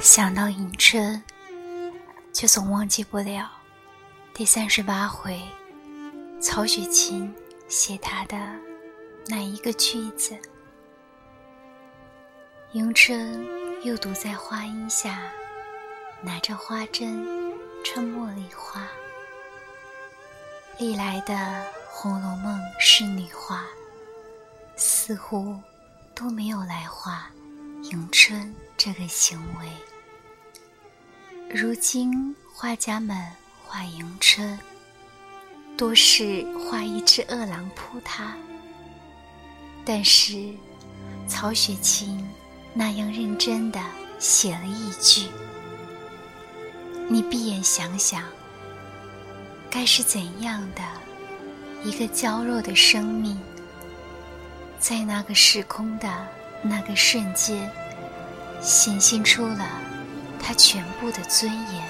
想到迎春，却总忘记不了第三十八回曹雪芹写他的那一个句子：“迎春又独在花荫下，拿着花针穿茉莉花。历来的《红楼梦》仕女画，似乎都没有来画迎春。”这个行为，如今画家们画迎春，多是画一只饿狼扑他。但是曹雪芹那样认真的写了一句：“你闭眼想想，该是怎样的一个娇弱的生命，在那个时空的那个瞬间。”显现出了他全部的尊严，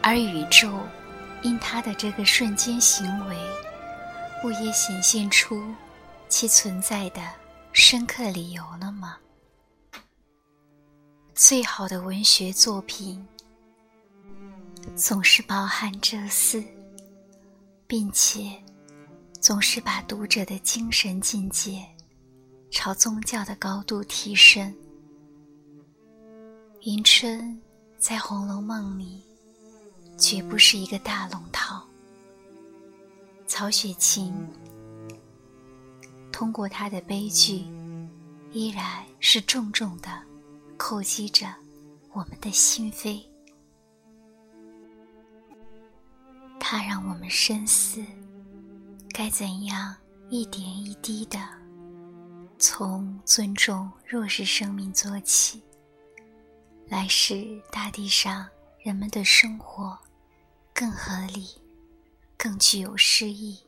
而宇宙因他的这个瞬间行为，不也显现出其存在的深刻理由了吗？最好的文学作品总是包含这丝，并且总是把读者的精神境界朝宗教的高度提升。迎春在《红楼梦》里绝不是一个大龙套。曹雪芹通过他的悲剧，依然是重重的叩击着我们的心扉。他让我们深思，该怎样一点一滴的从尊重弱势生命做起。来使大地上人们的生活更合理、更具有诗意。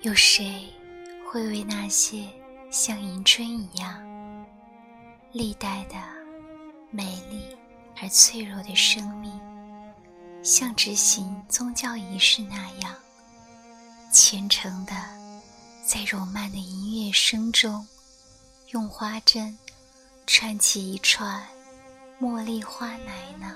有谁会为那些像迎春一样历代的美丽而脆弱的生命，像执行宗教仪式那样虔诚的，在柔曼的音乐声中？用花针串起一串茉莉花来呢。